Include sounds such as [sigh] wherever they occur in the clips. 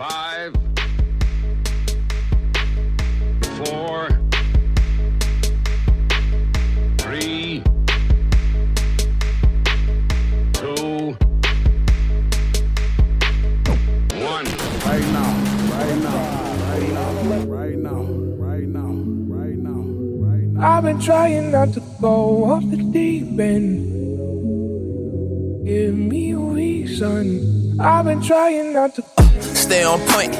Five, four, three, two, one. Right now, right now, right now, right now, right now, right now, right now. I've been trying not to go off the deep end. Give me a reason. I've been trying not to. Stay on point.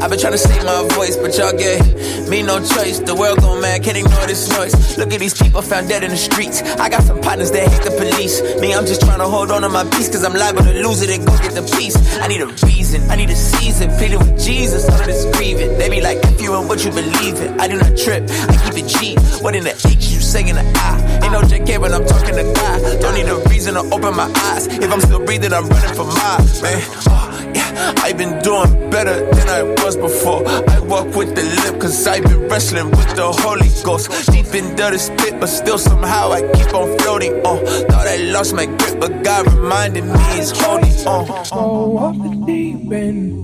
I've been trying to save my voice, but y'all gave me no choice. The world gone mad, can't ignore this noise. Look at these people found dead in the streets. I got some partners that hate the police. Me, I'm just trying to hold on to my peace, cause I'm liable to lose it and go get the peace. I need a reason, I need a season. Pleading with Jesus, all of this grieving. They be like, if you and what you believe in. I do not trip, I keep it G. What in the H you say in the I? Ain't no JK when I'm talking to God. Don't need a reason to open my eyes. If I'm still breathing, I'm running for mine, man. Oh, I've been doing better than I was before. I walk with the limp, cause I've been wrestling with the Holy Ghost. Deep into the spit, but still somehow I keep on floating on. Thought I lost my grip, but God reminded me it's on. Go off the deep end.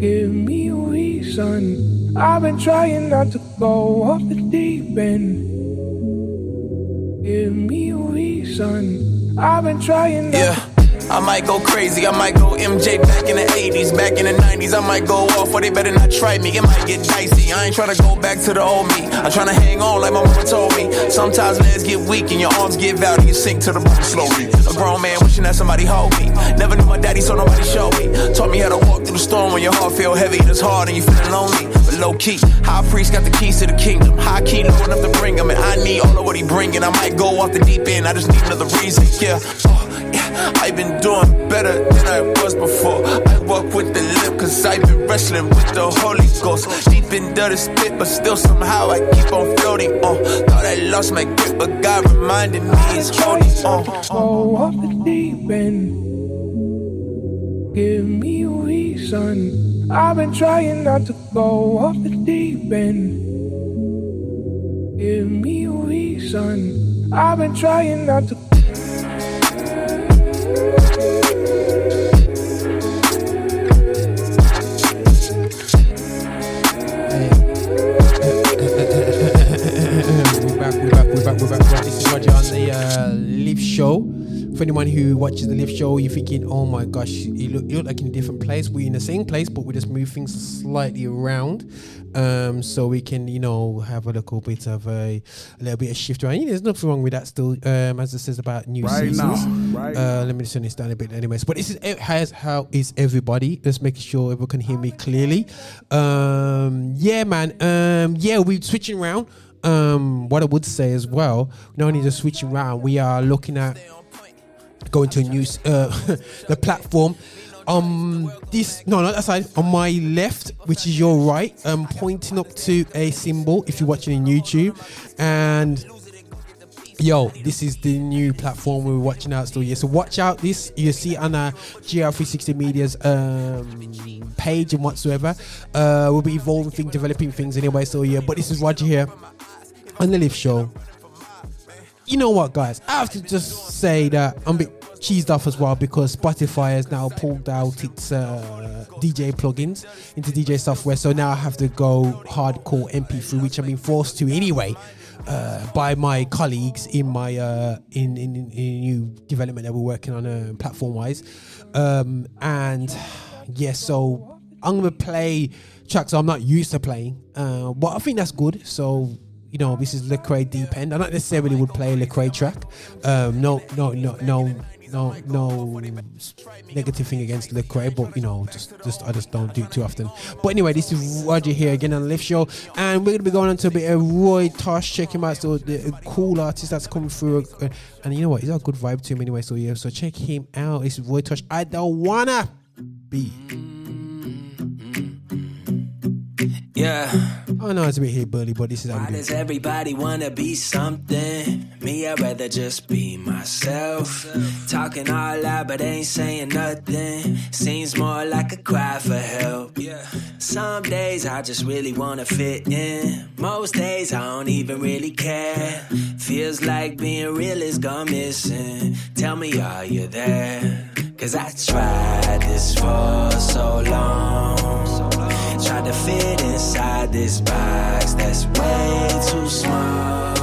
Give me a reason. I've been trying not to go off the deep end. Give me a reason. I've been trying not Yeah. I might go crazy, I might go MJ back in the 80s, back in the 90s, I might go off, or they better not try me, it might get dicey. I ain't tryna go back to the old me, I'm tryna hang on like my mama told me. Sometimes legs get weak and your arms give out and you sink to the bottom slowly. A grown man wishing that somebody hold me. Never knew my daddy, so nobody showed me. Taught me how to walk through the storm when your heart feel heavy and it's hard and you feeling lonely. But low key, high priest got the keys to the kingdom. High key, low enough to bring him, and I need all of what he bringing. I might go off the deep end, I just need another reason. Yeah, I've been doing better than I was before. I walk with the limp, cause I've been wrestling with the Holy Ghost. Deep into the spit, but still somehow I keep on floating on. Thought I lost my grip, but God reminded me it's holding on. go off the deep end. Give me a reason. I've been trying not to go off the deep end. Give me a reason. I've been trying not to. Show. For anyone who watches the Live Show, you're thinking, oh my gosh, you look, you look like in a different place. We're in the same place, but we just move things slightly around. Um, so we can, you know, have a little bit of a, a little bit of shift around. You know, there's nothing wrong with that still, um, as it says about new Right seasons. now, right uh, let me just turn this down a bit anyways. But this is it has how is everybody. Just making sure everyone can hear me clearly. Um, yeah, man. Um, yeah, we're switching around. Um, what I would say as well, not only just switching around, we are looking at going to a new uh, [laughs] the platform. Um, this no, not that side. On my left, which is your right, um, pointing up to a symbol. If you're watching in YouTube, and Yo, this is the new platform we're watching out still. Yeah, so watch out. This you see on our GR360 Media's um, page and whatsoever. Uh, we'll be evolving things, developing things anyway. So yeah, but this is Roger here on the Live Show. You know what, guys? I have to just say that I'm a bit cheesed off as well because Spotify has now pulled out its uh, DJ plugins into DJ software. So now I have to go hardcore MP3, which I've been forced to anyway uh, by my colleagues in my uh, in, in in new development that we're working on uh, platform wise. Um, and yeah, so I'm gonna play tracks I'm not used to playing, uh, but I think that's good. So you know, this is Lecrae Deep End. I not necessarily would play a Lecrae track. Um, no, no, no, no, no, no negative thing against Lecrae, but you know, just, just I just don't do it too often. But anyway, this is Roger here again on the Lift Show, and we're gonna be going on to a bit of Roy Tosh. Check him out, so the cool artist that's coming through, uh, and you know what, he's got a good vibe to him anyway. So yeah, so check him out. It's Roy Tosh. I don't wanna be. Yeah. I know it's a bit here, burly, but this is how Why does everybody wanna be something? Me, I'd rather just be myself. Talking all loud, but ain't saying nothing. Seems more like a cry for help. Yeah. Some days I just really wanna fit in. Most days I don't even really care. Feels like being real is gone missing. Tell me, are you there? Cause I tried this for so long. Tried to fit inside this box that's way too small.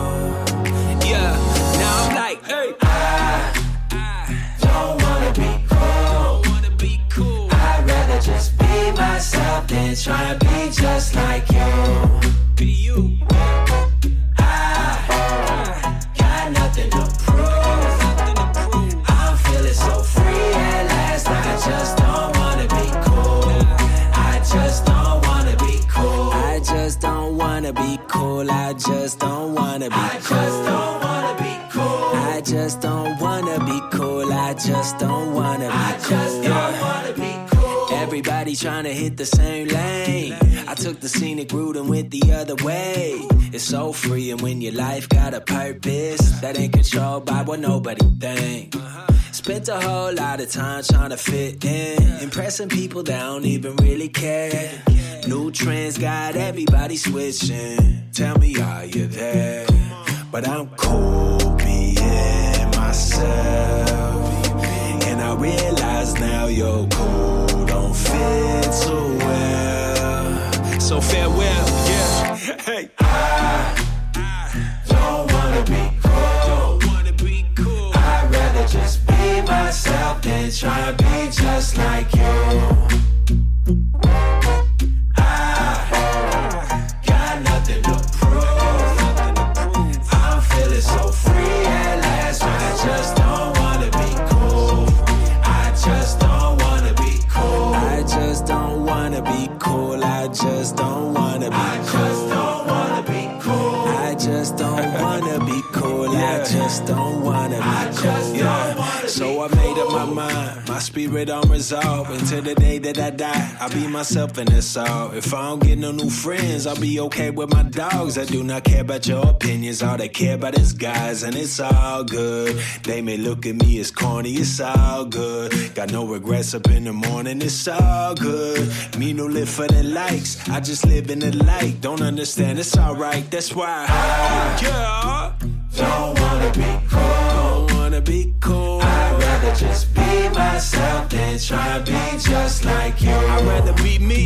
Yeah, now I'm like, hey, I, don't wanna be cool. Wanna be cool. I'd rather just be myself than try and be just like you. Be you. Wanna be cool. I just don't wanna be cool. I just don't wanna be cool. I just don't wanna be cool. I just don't wanna be cool. I just don't wanna be cool. Everybody trying to hit the same lane. I took the scenic route and went the other way. It's so free, and when your life got a purpose that ain't controlled by what nobody think. Spent a whole lot of time trying to fit in, impressing people that don't even really care. New trends got everybody switching. Tell me, are you there? But I'm cool being myself. And I realize now your cool don't fit too well. So farewell, yeah. Hey, I, I don't wanna be cool. Don't wanna be cool. I'd rather just be myself than try and be just like you. Just don't wanna be cool. Yeah. So I made up my mind. My spirit on resolve. Until the day that I die, I'll be myself and that's all. If I don't get no new friends, I'll be okay with my dogs. I do not care about your opinions. All they care about is guys, and it's all good. They may look at me as corny, it's all good. Got no regrets up in the morning, it's all good. Me no live for the likes, I just live in the light. Don't understand, it's alright. That's why I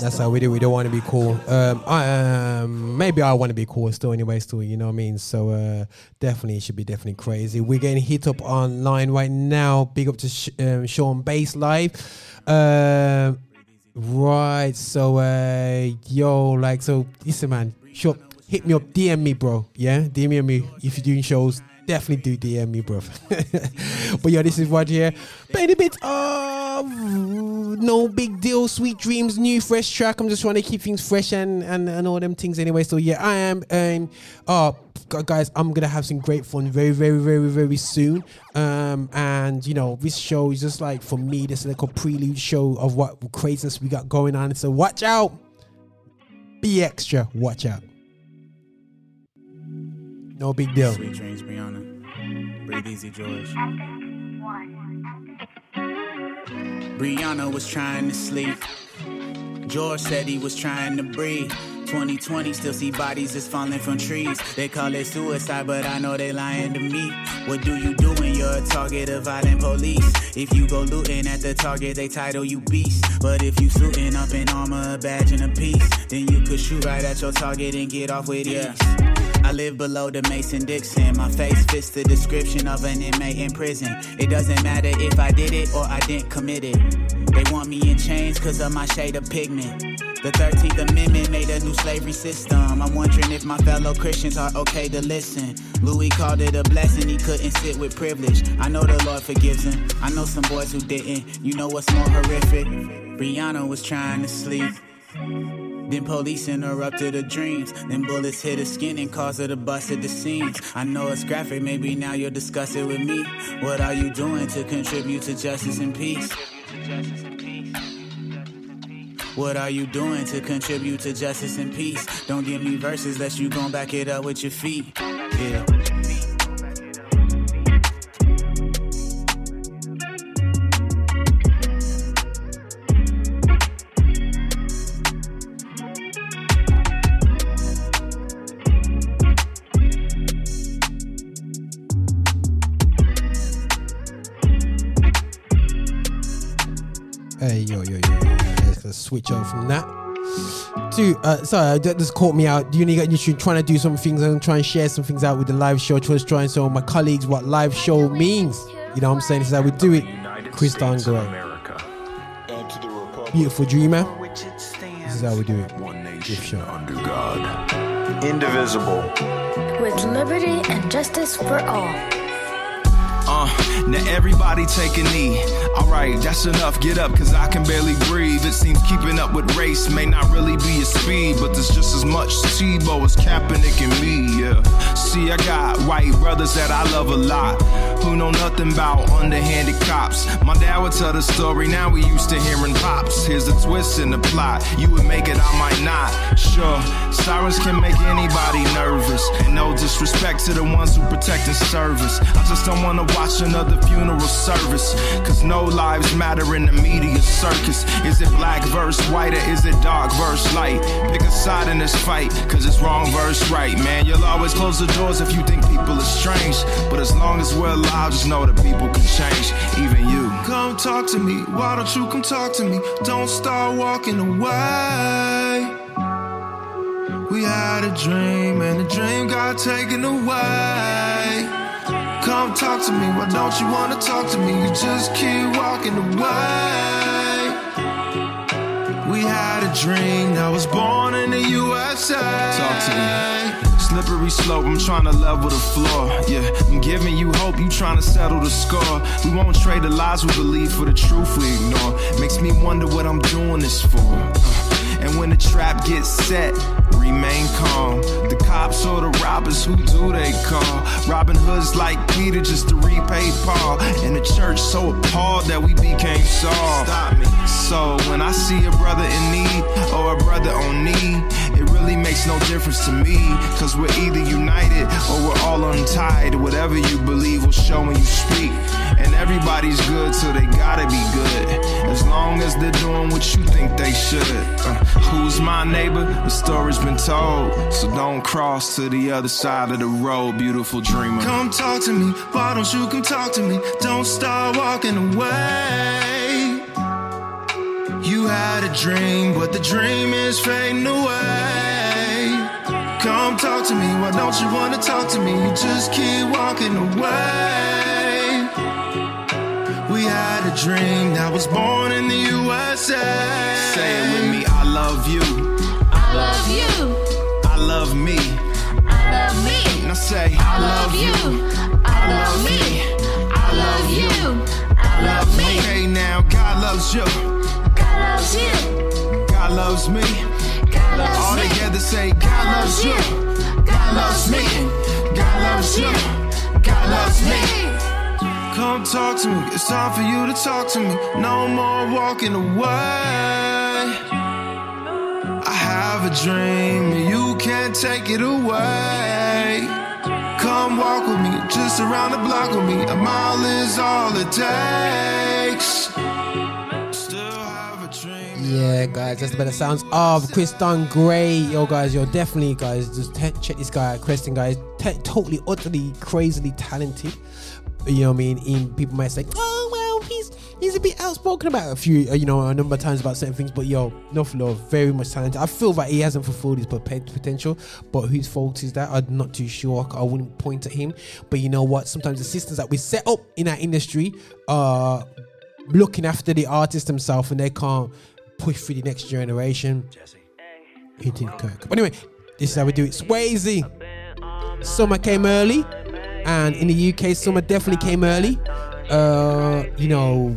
That's how we do. We don't want to be cool. Um, I um, maybe I want to be cool still. Anyway, still, you know what I mean. So uh, definitely, it should be definitely crazy. We're getting hit up online right now. Big up to Sh- um, Sean Bass live. Um, right. So uh, yo, like, so listen, man. Sure, hit me up. DM me, bro. Yeah, DM me if you're doing shows. Definitely do DM me, bro. [laughs] but yeah, this is Rod here. Playing a bit nobigdyl, sweet dreams, new fresh track. I'm just trying to keep things fresh and and, and all them things anyway. So yeah, I am. and uh, guys, I'm gonna have some great fun very, very, very, very soon. Um, and you know, this show is just like for me, this a prelude show of what craziness we got going on. So watch out. Be extra. Watch out. No big deal. Sweet dreams, Brianna. Breathe easy, George. Brianna was trying to sleep. George said he was trying to breathe. 2020 still see bodies is falling from trees. They call it suicide, but I know they lying to me. What do you do when you're a target of violent police? If you go looting at the target, they title you beast. But if you suiting up in armor, a badge and a piece, then you could shoot right at your target and get off with ease. I live below the Mason Dixon. My face fits the description of an inmate in prison. It doesn't matter if I did it or I didn't commit it. They want me in chains cause of my shade of pigment. The 13th Amendment made a new slavery system. I'm wondering if my fellow Christians are okay to listen. Louis called it a blessing, he couldn't sit with privilege. I know the Lord forgives him. I know some boys who didn't. You know what's more horrific? Brianna was trying to sleep. Then police interrupted her dreams. Then bullets hit her skin and caused her to bust at the seams. I know it's graphic, maybe now you'll discuss it with me. What are you doing to contribute to justice and peace? What are you doing to contribute to justice and peace? Don't give me verses that you gon' back it up with your feet. Yeah. Switch over from that. To, uh, sorry, that just caught me out. Do you got you trying to do some things and try and share some things out with the live show. Just trying to show my colleagues what live show means. You know what I'm saying? This is how we do it. Christon Gray. Beautiful dreamer. This is how we do it. One Gift nation show. under God. Indivisible. with liberty and justice for all. Now everybody take a knee. Alright, that's enough. Get up, cause I can barely breathe. It seems keeping up with race may not really be a speed, but there's just as much Tebow as Kaepernick and me, yeah. See, I got white brothers that I love a lot, who know nothing about underhanded cops. My dad would tell the story, now we used to hearing pops. Here's a twist in the plot. You would make it, I might not. Sure, sirens can make anybody nervous. And no disrespect to the ones who protect and service. I just don't wanna watch another funeral service. Cause no lives matter in the media circus. Is it black verse white or is it dark verse light? Pick a side in this fight, cause it's wrong verse right, man. You'll always close the doors if you think people are strange. But as long as we're alive, just know that people can change, even you. Come talk to me, why don't you come talk to me? Don't start walking away. We had a dream and the dream got taken away. Come talk to me, why don't you wanna talk to me? You just keep walking away. We had a dream that was born in the USA. Talk to me. Slippery slope, I'm trying to level the floor. Yeah, I'm giving you hope, you trying to settle the score. We won't trade the lies we believe for the truth we ignore. Makes me wonder what I'm doing this for. Uh, and when the trap gets set, remain calm. The cops or the robbers, who do they call? Robin Hoods like Peter just to repay Paul. And the church so appalled that we became Saul. Stop me. So when I see a brother in need or a brother on knee, it really makes no difference to me. Cause we're either united or we're all untied. Whatever you believe will show when you speak. And everybody's good, so they gotta be good. As long as they're doing what you think they should. Uh, who's my neighbor? The story's been told. So don't cross to the other side of the road, beautiful dreamer. Come talk to me. Why don't you come talk to me? Don't start walking away. You had a dream, but the dream is fading away. Come talk to me, why don't you wanna talk to me? You just keep walking away. We had a dream that was born in the USA. Say it with me, love you. I love you. I love me. I love me. Now say, I love you. I love me. I love you. I love me. Okay, now God loves you. God loves you. God loves me. God loves All me. together say, God loves you. God loves me. God loves you. God loves me. Come talk to me. It's time for you to talk to me. No more walking away. Have a dream and you can't take it away. Come walk with me, just around the block with me. A mile is all it takes. Yeah, guys, that's the better sounds of Dunn Gray. Yo, guys, you're definitely, guys, just te- check this guy out, Christon, guys. Te- totally, utterly, crazily talented. You know what I mean? In people might say, oh, he's a bit outspoken about a few, uh, you know, a number of times about certain things. But yo, no flaw, very much talented. I feel that he hasn't fulfilled his potential, but whose fault is that? I'm not too sure. I wouldn't point at him. But you know what? Sometimes the systems that we set up in our industry are looking after the artist himself and they can't push through the next generation. Hitting Kirk. But anyway, this is how we do it. Swaizy. Summer came early, and in the UK, summer definitely came early. Uh, you know,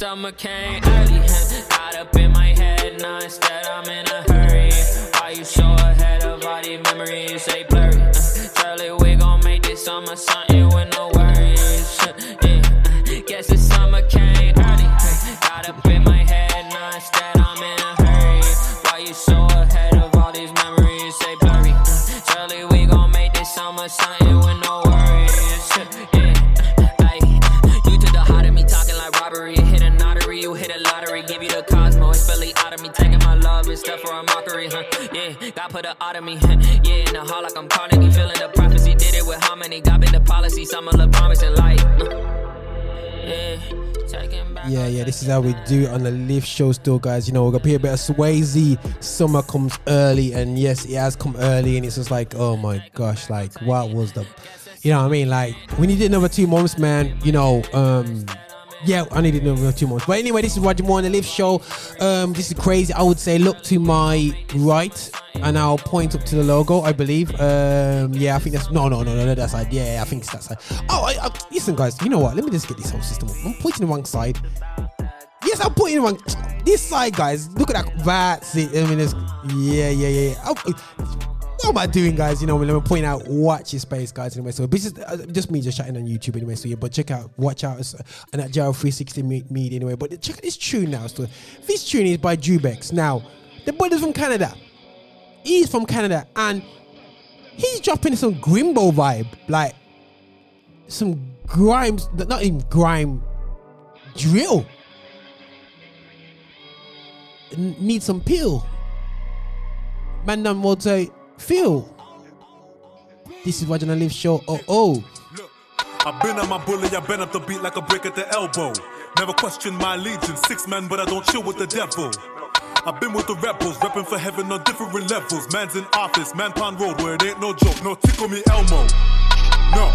summer came early. Got out of me. [laughs] Yeah, in the hall like I'm Carnegie. Feeling the prophecy. Did it with harmony. Been the policy. Promising light. Uh, yeah. Yeah, yeah, this is how we do it on the live show still, guys. You know, we're gonna hear a bit of Swaizy. Summer comes early, and yes, it has come early, and it's just like, oh my gosh, like what was the you know what I mean? Like we needed another two months, man. You know, um yeah, I needed another too much. But anyway, this is Roger Moore on the Live Show. Um, this is crazy. I would say look to my right and I'll point up to the logo, I believe. Um, yeah, I think that's no, no, no, no, no, that side. Yeah, I think it's that side. Oh, I, I, listen, guys. You know what? Let me just get this whole system. I'm pointing the wrong side. Yes, I'm pointing the wrong. This side, guys. Look at that. That's it. I mean, it's, yeah, yeah, yeah. yeah. What am I doing, guys? You know, let me point out watch your space, guys. Anyway, so this is uh, just me just chatting on YouTube anyway. So yeah, but check out, watch out, uh, and at Gyro 360 me- Media anyway. But check out this tune now. So this tune is by Dru Bex. Now, the brother's from Canada. He's from Canada, and he's dropping some Grimbo vibe, like some grimes, not even grime, drill. N- Need some peel. Man, done will say, Phil. This is and Live Show. Oh, oh. I've been on my bully, I've been up the beat like a brick at the elbow. Never question my allegiance, six man, but I don't chill with the devil. I've been with the rebels, repping for heaven on different levels. Man's in office, man pound road where it ain't no joke. No tickle me Elmo. No,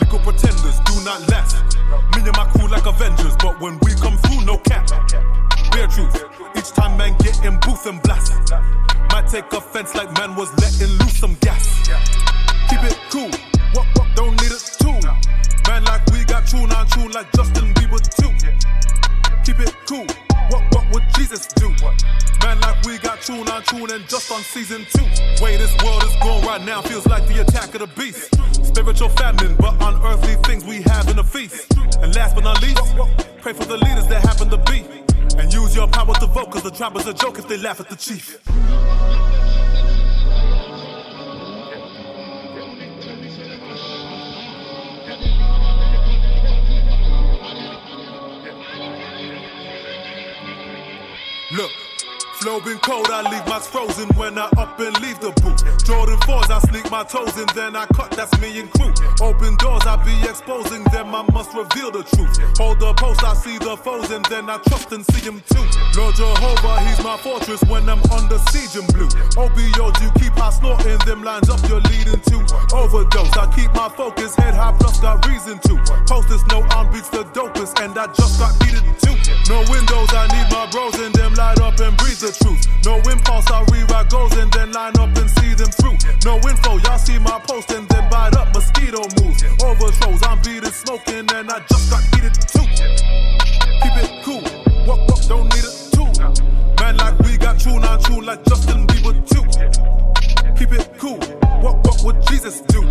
little pretenders do not last. Me and my crew like Avengers, but when we come through, no cap. Bare truth. Each time man get in booth and blast. Might take offense like man was letting loose some gas. Keep it cool. What what don't need a tool. Man like we got tune on tune like Justin Bieber too. Keep it cool. What what would Jesus do? Man like we got tune on tune and just on season two. Way this world is going right now feels like the attack of the beast. Spiritual famine, but unearthly things we have in a feast. And last but not least, pray for the leaders that happen to be. And use your power to vote, cause the tribe is a joke if they laugh at the chief. Look, flow been cold, I leave my frozen when I up and leave the booth. Jordan 4s, I sneak my toes in, then I cut, that's me and crew. Open doors, I be exposing them, I must reveal the truth. Hold the post, I see the foes, and then I trust and see him too. Lord Jehovah, he's my fortress when I'm under siege and blue. OBOs, you keep high snorting them lines up, you're leading to overdose. I keep my focus, head high, plus got reason to. Post Posters, no arm beats the dopest, and I just got heated too. No windows, I need my bros and them light up and breathe the truth. No impulse, I rewrite goals and then line up and see them through. No info, y'all see my post and then bite up mosquito moves. Overthrows, I'm beating smoking and I just got heated too. Keep it cool, what what don't need a tool. Man like we got tune on tune like Justin Bieber too. Keep it cool, what what would Jesus do?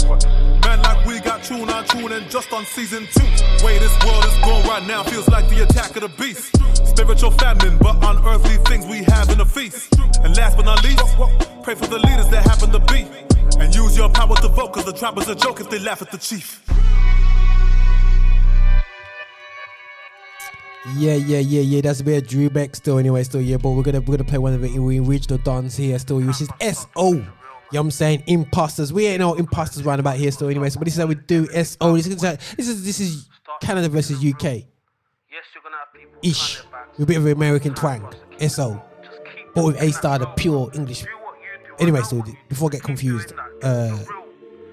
Man like we got tune on tune and just on season two. Way this world is going right now feels like the attack of the beast. Spiritual famine, but unearthly things we have in a feast. And last but not least, pray for the leaders that happen to be. And use your power to vote, cause the tribe is a joke if they laugh at the chief. Yeah, yeah, yeah, yeah. That's a bit of Dru Bex still anyway, still, yeah. But we're gonna we're gonna play one of the original dons here still, which is S.O. You know what I'm saying? Imposters. We ain't no imposters round about here still anyway. So but this is how we do S.O. This is this is this is Canada versus UK. Yes, you're gonna have. Ish. With a bit of American twang. S.O. But with A star the pure English. Anyway, so before I get confused, uh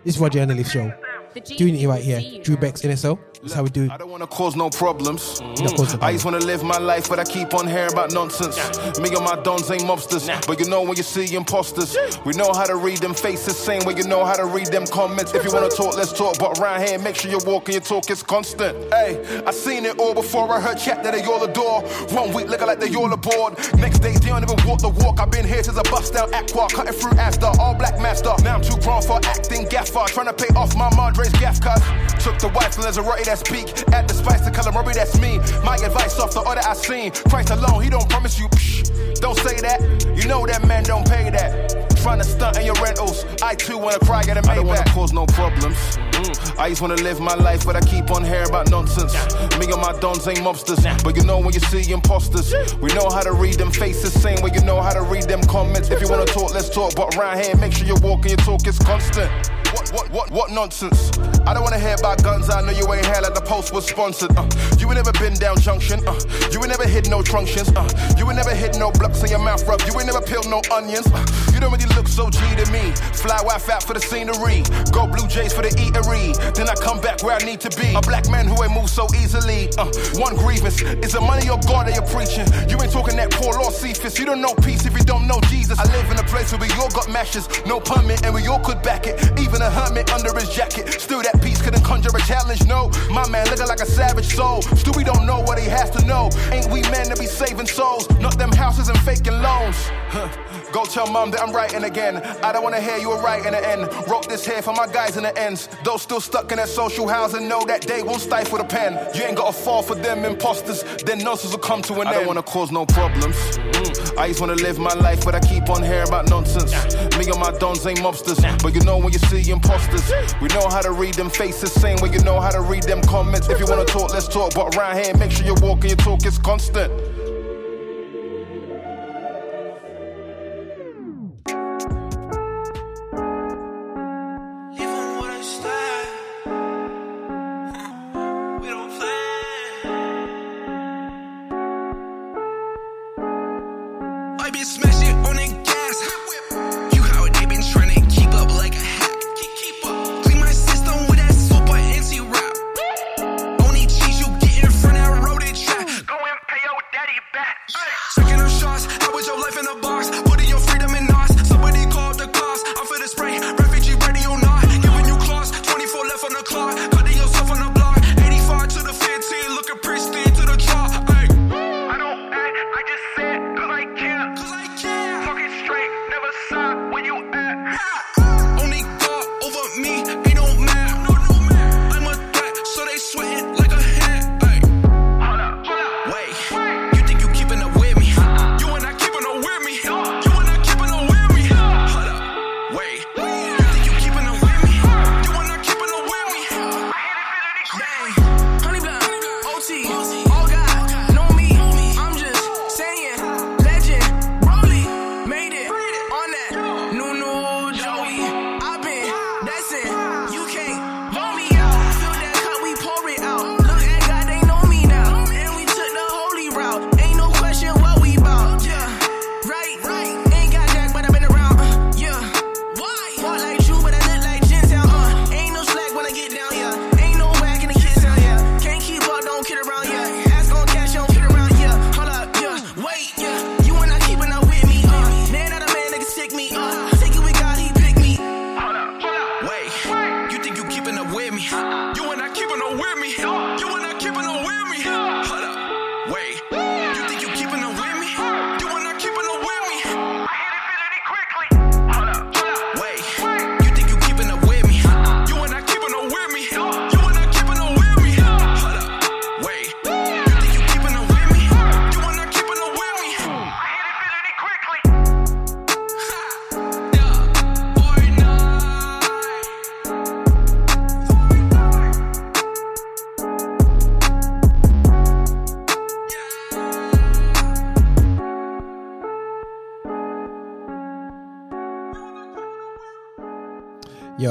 this is Roger and the Lift Show. Doing it right here. Dru Bex NSO. That's how we do I don't wanna cause no problems. Mm-hmm. Not cause no I just wanna live my life, but I keep on hearing about nonsense. Me and my dons ain't mobsters, but you know when you see imposters, we know how to read them faces, same way you know how to read them comments. If you wanna talk, let's talk, but around here, make sure you walk and your talk is constant. Hey, I seen it all before I heard chat that they all adore. One week looking like they all aboard. Next day, they don't even walk the walk. I've been here since I bust down Aqua, cutting through after all black master. Now I'm too grown for acting gaffer, trying to pay off my Madre's gaff cut. Took the wife and Lazarati that speak. Add the spice to calamari, that's me. My advice off the order I seen. Christ alone, he don't promise you. Psh, don't say that. You know that man don't pay that. Trying to stunt in your rentals. I too wanna cry, get a I don't wanna cause no problems. Mm. I just wanna live my life, but I keep on hearing about nonsense. Me and my dons ain't mobsters, but you know when you see imposters, we know how to read them faces, same way you know how to read them comments. If you wanna talk, let's talk, but around here, make sure you walk and your talk is constant. What, what, what, what nonsense? I don't wanna hear about guns, I know you ain't here like the post was sponsored. Uh, you ain't never been down junction, uh, you ain't never hit no truncheons, uh, you ain't never hit no blocks in your mouth rub, you ain't never peeled no onions. Uh, you don't really look so G to me. Fly wife out for the scenery, go Blue Jays for the eatery. Then I come back where I need to be. A black man who ain't move so easily. Uh, one grievance is the money or God that you're preaching. You ain't talking that poor law Cephas. You don't know peace if you don't know Jesus. I live in a place where we all got mashes, no permit, and we all could back it. Even a hermit under his jacket. Still that peace couldn't conjure a challenge. No, my man looking like a savage soul. We don't know what he has to know. Ain't we men to be saving souls? Not them houses and faking loans. Huh. Go tell mom that I'm writing again. I don't wanna hear you were right in the end. Wrote this here for my guys in the ends. Those still stuck in that social housing know that they won't stifle the pen. You ain't gotta fall for them imposters, then nonsense will come to an end. I don't wanna cause no problems. Mm. I just wanna live my life, but I keep on hearing about nonsense. Me and my dons ain't mobsters, but you know when you see imposters, we know how to read them faces, same way you know how to read them comments. If you wanna talk, let's talk, but around here, make sure you walk and your talk is constant.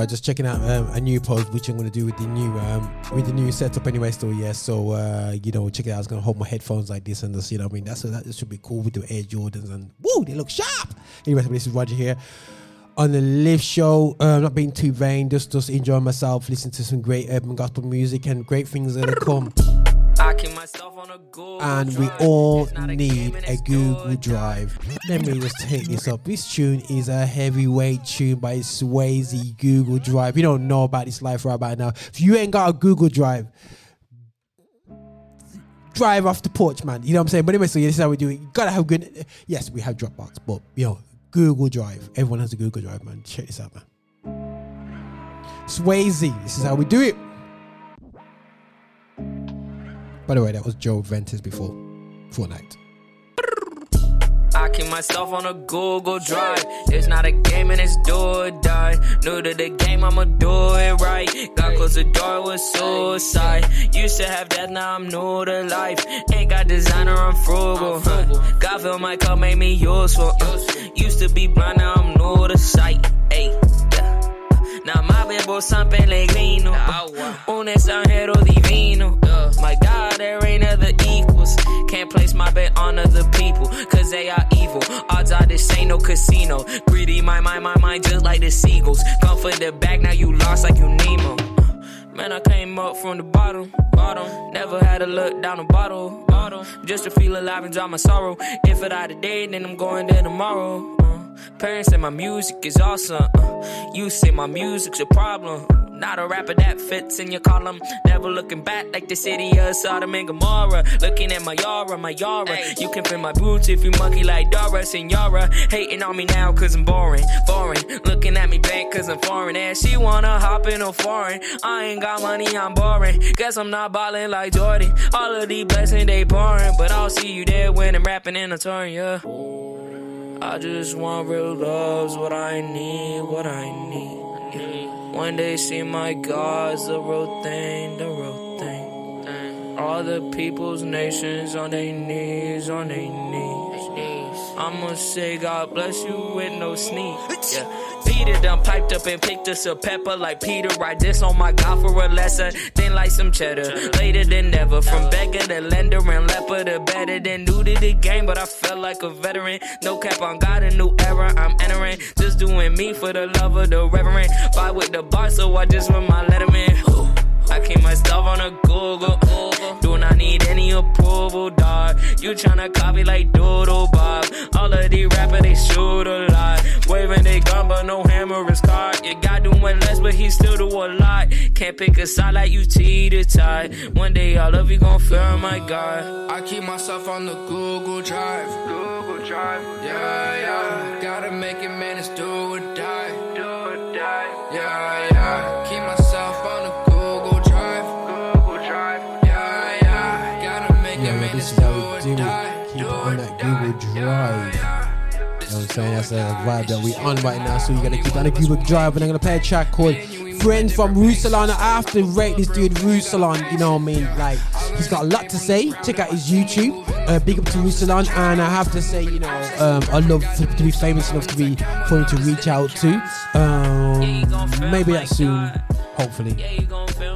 Just checking out um, a new post, which I'm gonna do with the new um, with the new setup anyway. Still, yeah. So uh, you know, check it out. I was gonna hold my headphones like this and this. You know, I mean, that's that should be cool with the Air Jordans and woo, they look sharp. Anyway, this is Roger here on the live show. Uh, not being too vain, just just enjoying myself, listening to some great urban gospel music and great things that have come. And we all It's not a need a Google. Drive. Let me just take this up. This tune is a heavyweight tune by Swaizy Google Drive. You don't know about this life right about now. If you ain't got a Google Drive, drive off the porch, man. You know what I'm saying? But anyway, so yeah, this is how we do it. You gotta have good. Yes, we have Dropbox, but you know, Google Drive. Everyone has a Google Drive, man. Check this out, man. Swaizy. This is how we do it. By the way, that was Joey Vantes before Fortnite. I keep myself on a Google Drive. It's not a game and it's do or die. New to the game, I'ma do it right. Got close the door with suicide. Used to have that, now I'm new to life. Ain't got designer, I'm frugal. Huh. God fill my cup, made me useful. Uh, used to be blind, now I'm new to sight. Ayy. Now my bebo San Pellegrino. Un extranjero divino. My God, there ain't other equals. Can't place my bet on other people, cause they are evil. Odds are this ain't no casino. Greedy, my mind, my mind, just like the seagulls. Come for the bag, now you lost like you Nemo. Man, I came up from the bottom, bottom. Never had a look down the bottle, bottle. Just to feel alive and drop my sorrow. If it out today, then I'm going there tomorrow. Uh, parents say my music is awesome. Uh, you say my music's a problem. Not a rapper that fits in your column. Never looking back like the city of Sodom and Gomorrah. Looking at my Yara, my Yara. You can feel my boots if you monkey like Dora, Senora. Hating on me now cause I'm boring, foreign. Looking at me back cause I'm foreign. And she wanna hop in a foreign. I ain't got money, I'm boring. Guess I'm not ballin' like Jordan. All of these blessings they pouring. But I'll see you there when I'm rapping in a turn, yeah. I just want real love's what I need, what I need. Yeah. When they see my God's the real thing, the real thing. All the people's nations on their knees, on their knees. I'ma say God bless you with no sneak. Yeah. Peter done piped up and picked us a pepper like Peter. Write this on my God for a lesson. Then like some cheddar. Later than never. From beggar to lender and leper to better than new to the game. But I felt like a veteran. No cap on God, a new era I'm entering. Just doing me for the love of the reverend. Buy with the bar, so I just went my letterman. I keep my stuff on a Google. Do not need any approval, dog. You tryna copy like Doodle Bob. All of these rappers, they shoot a lot. Waving they gun, but no hammer is card. Your guy doing less, but he still do a lot. Can't pick a side like you T to tie. One day all of you gon' feel my God. I keep myself on the Google Drive. Google Drive. Yeah, yeah. That's a vibe that we on right now. So you gotta keep on the Google Drive. And I'm gonna play a track called Friends from RUSLAN. I have to rate this dude RUSLAN. You know what I mean? Like he's got a lot to say. Check out his YouTube. Uh, big up to RUSLAN. And I have to say, you know, um, I love to, to be famous enough to be for him to reach out to. Um, maybe that soon, hopefully.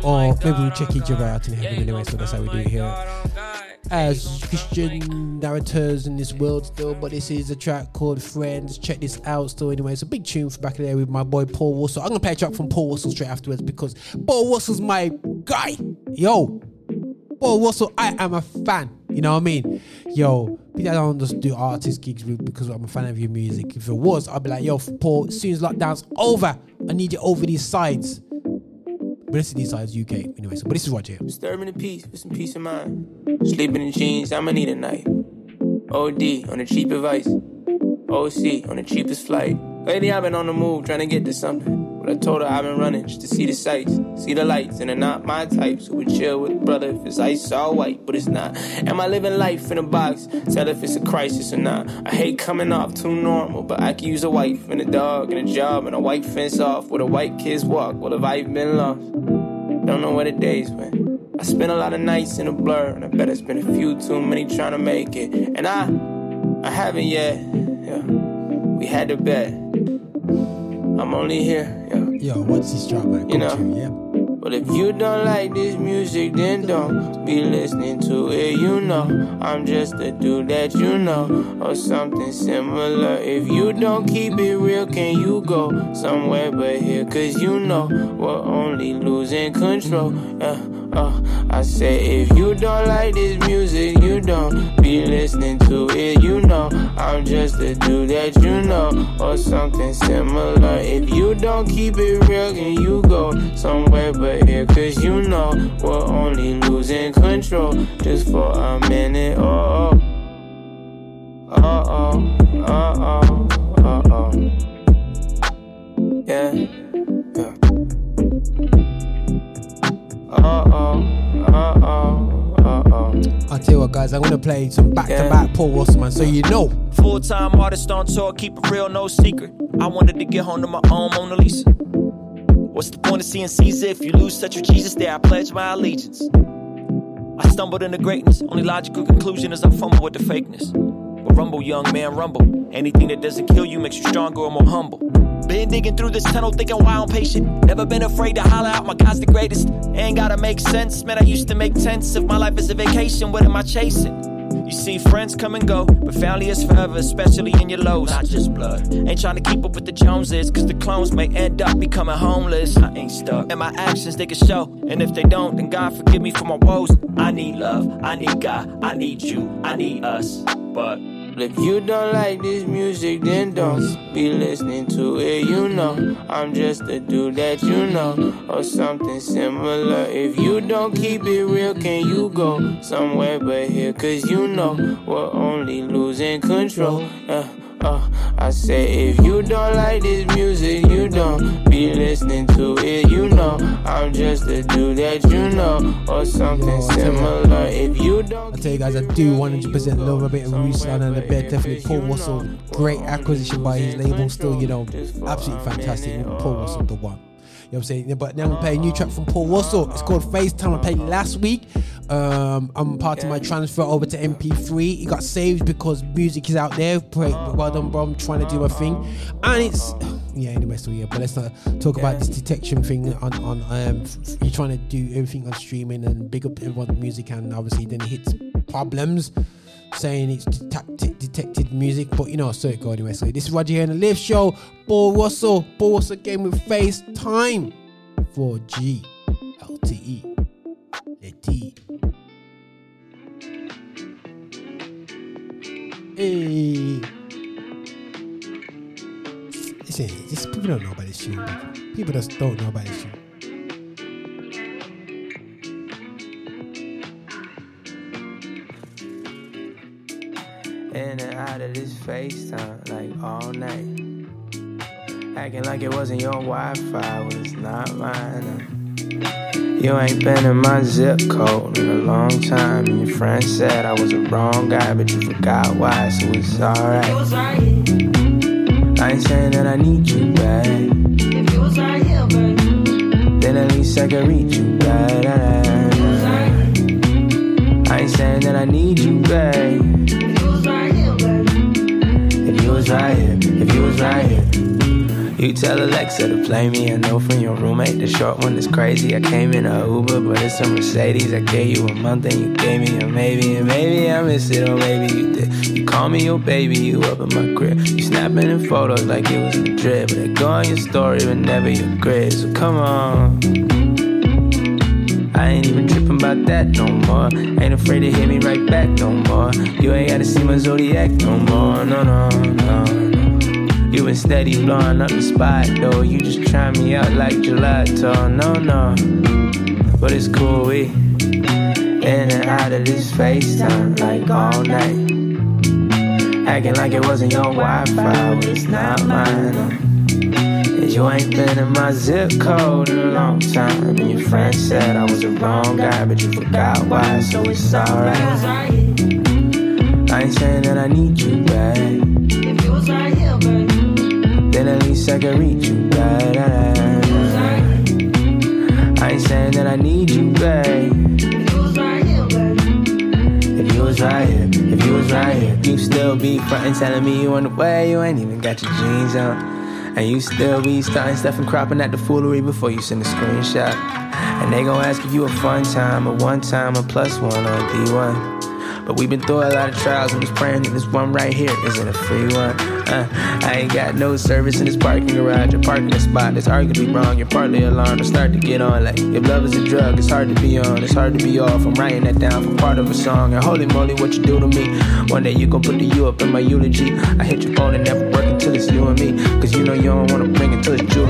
Or maybe we'll check each other out in heaven anyway. So that's how we do it here as Christian narrators in this world still, but this is a track called Friends. Check this out still anyway. It's a big tune from back there with my boy Paul Russell. I'm gonna play a track from Paul Russell straight afterwards because Paul Russell's my guy. Yo, Paul Russell, I am a fan. You know what I mean? Yo, I don't just do artist gigs because I'm a fan of your music. If it was, I'd be like, yo, Paul, as soon as lockdown's over, I need you over these sides. But this is sides, UK. Anyway, so but this is Roger. Disturbing the peace with some peace of mind. Sleeping in jeans, I'ma need a night. OD on the cheap advice. OC on the cheapest flight. Lately I've been on the move trying to get to something. But I told her I've been running just to see the sights, see the lights, and they're not my types. Who would chill with brother if it's ice all white, but it's not. Am I living life in a box? Tell if it's a crisis or not. I hate coming off too normal, but I can use a wife and a dog and a job and a white fence off where the white kids walk. Well, have I been lost? Don't know where the days went. I spent a lot of nights in a blur, and I bet it's been a few too many trying to make it. And I, I haven't yet. Yeah. We had to bet. I'm only here, yeah. Yo, what's this drop? You know. true, yeah. But if you don't like this music, then don't be listening to it. You know, I'm just a dude that you know, or something similar. If you don't keep it real, can you go somewhere but here? Cause you know, we're only losing control. Yeah, uh, I say, if you don't like this music, you don't be listening to it. You know, I'm just a dude that you know, or something similar. If you don't keep it real, can you go somewhere but here? Cause you know, we're only losing control just for a minute. Oh, oh, oh, oh, oh, oh, oh. Yeah. Oh, oh, oh, oh, oh, oh. I'll tell you what, guys, I'm gonna play some back to back Paul Russell, so you know. Full time artist on tour, keep it real, no secret. I wanted to get home to my own Mona Lisa. What's the point of seeing Caesar if you lose touch with Jesus? There, I pledge my allegiance. I stumbled into greatness. Only logical conclusion is I fumble with the fakeness. But rumble, young man, rumble. Anything that doesn't kill you makes you stronger and more humble. Been digging through this tunnel, thinking why I'm patient. Never been afraid to holler out, my God's the greatest. Ain't gotta make sense, man. I used to make tents. If my life is a vacation, what am I chasing? You see, friends come and go, but family is forever, especially in your lows. Not just blood. Ain't trying to keep up with the Joneses, cause the clones may end up becoming homeless. I ain't stuck. And my actions, they can show. And if they don't, then God forgive me for my woes. I need love, I need God, I need you, I need us. But If you don't like this music, then don't be listening to it. You know, I'm just a dude that you know, or something similar. If you don't keep it real, can you go somewhere but here? Cause you know, we're only losing control. Uh, uh, I say, if you don't like this music, you don't be listening to it. You know, I'm just a dude that you know, or something similar. If you don't I tell you guys, I do 100% love a bit of Ruslan and the bed. Definitely Paul Russell, great acquisition by his label. Still, you know, absolutely fantastic. Paul Russell, the one. You know what I'm saying? But now I'm playing a new track from Paul Russell. It's called FaceTime. I played last week. Um, I'm part of my transfer over to MP3. It got saved because music is out there. Well done, bro. I'm trying to do my thing, and it's [sighs] yeah. Anyway, so yeah. But let's not talk about this detection thing on on. Um, you're trying to do everything on streaming and big up everyone's music, and obviously then it hits problems saying it's detect- detected music, but you know, so it go anyway. So this is Roger here in the Lift Show. Paul Russell, Paul Russell game with FaceTime 4G LTE. Letty. Hey. Listen, just people don't know about this tune. People, just don't know about this tune. in and out of this FaceTime like all night. Acting like it wasn't your Wi-Fi, was not mine. Uh. You ain't been in my zip code in a long time, and your friend said I was the wrong guy, but you forgot why, so it's alright. I ain't saying that I need you back. If you was right here, baby, then at least I could reach you back. You tell Alexa to play me. I know from your roommate, the short one is crazy. I came in a Uber, but it's a Mercedes. I gave you a month and you gave me a maybe, and maybe I miss it, or maybe you did. You call me your baby, you up in my crib. You snapping in photos like it was a drip, but I go on your story, but never your grid. So come on. I ain't even tripping about that no more. Ain't afraid to hit me right back no more. You ain't gotta see my zodiac no more. No, no, no, no. You been steady blowing up the spot though. You just try me out like gelato. No, no. But it's cool, we in and out of this FaceTime like all night. Acting like it wasn't your Wi-Fi, but it's not mine. And you ain't been in my zip code in a long time. And your friend said I was the wrong guy, but you forgot why, so it's alright. I ain't saying that I need you back. If you was right here, baby, then at least I can reach you. I ain't saying that I need you babe. If you was right here, if you was right here, if you was right here, you still be frontin' telling me you on the way, you ain't even got your jeans on. And you still be starting stuff and cropping at the foolery before you send a screenshot. And they gon' ask if you a fun time, a one time, a plus one, or a D1. But we've been through a lot of trials and just praying that this one right here isn't a free one. Uh, [laughs] I ain't got no service in this parking garage or parking spot that's arguably wrong. You're partly alarmed to start to get on. Like, if love is a drug, it's hard to be on, it's hard to be off. I'm writing that down for part of a song. And holy moly, what you do to me. One day you gon' put the you up in my eulogy. I hit your phone and never work until it's you and me. Cause you know you don't wanna bring it till it's jewelry.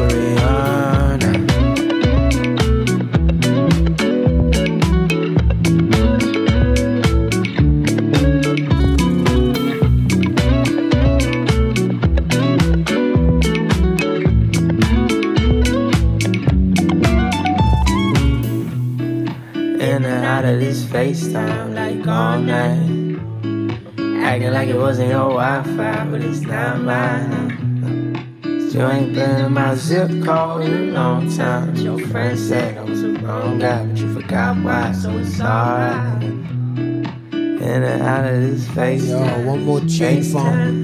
FaceTime like all night. Acting like it wasn't your Wi-Fi, but it's not mine. Still ain't been in my zip code in a long time. Your friend said I was the wrong guy, but you forgot why, so it's alright. In and out of this face. Yo, one more from Paul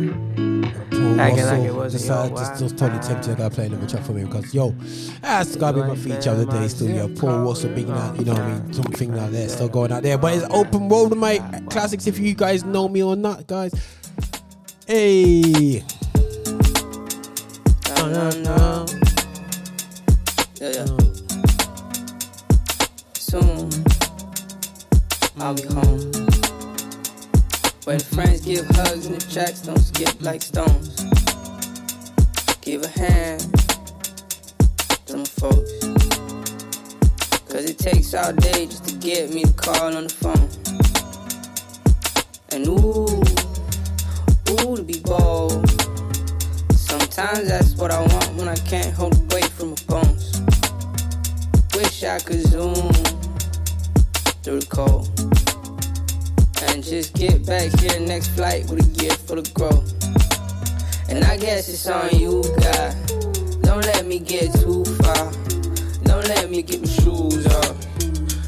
Acting like it wasn't Decided your just, just totally tempted. I gotta play another track for me because yo, that's gotta be my feature of the day still. Yo, Paul Russell, big out, you know what I mean? Something like that still going out there. But it's open road, mate. Classics if you guys know me or not, guys. Hey. No, no, no. Yeah, yeah. Mm. Soon, I'll be home. Where the friends give hugs and the tracks don't skip like stones. Give a hand to them folks. Cause it takes all day just to get me to call on the phone. And ooh, ooh, to be bold. Sometimes that's what I want when I can't hold the weight from my bones. Wish I could zoom through the cold. And just get back here next flight with a gift for the growth. And I guess it's on you, God. Don't let me get too far. Don't let me get my shoes off.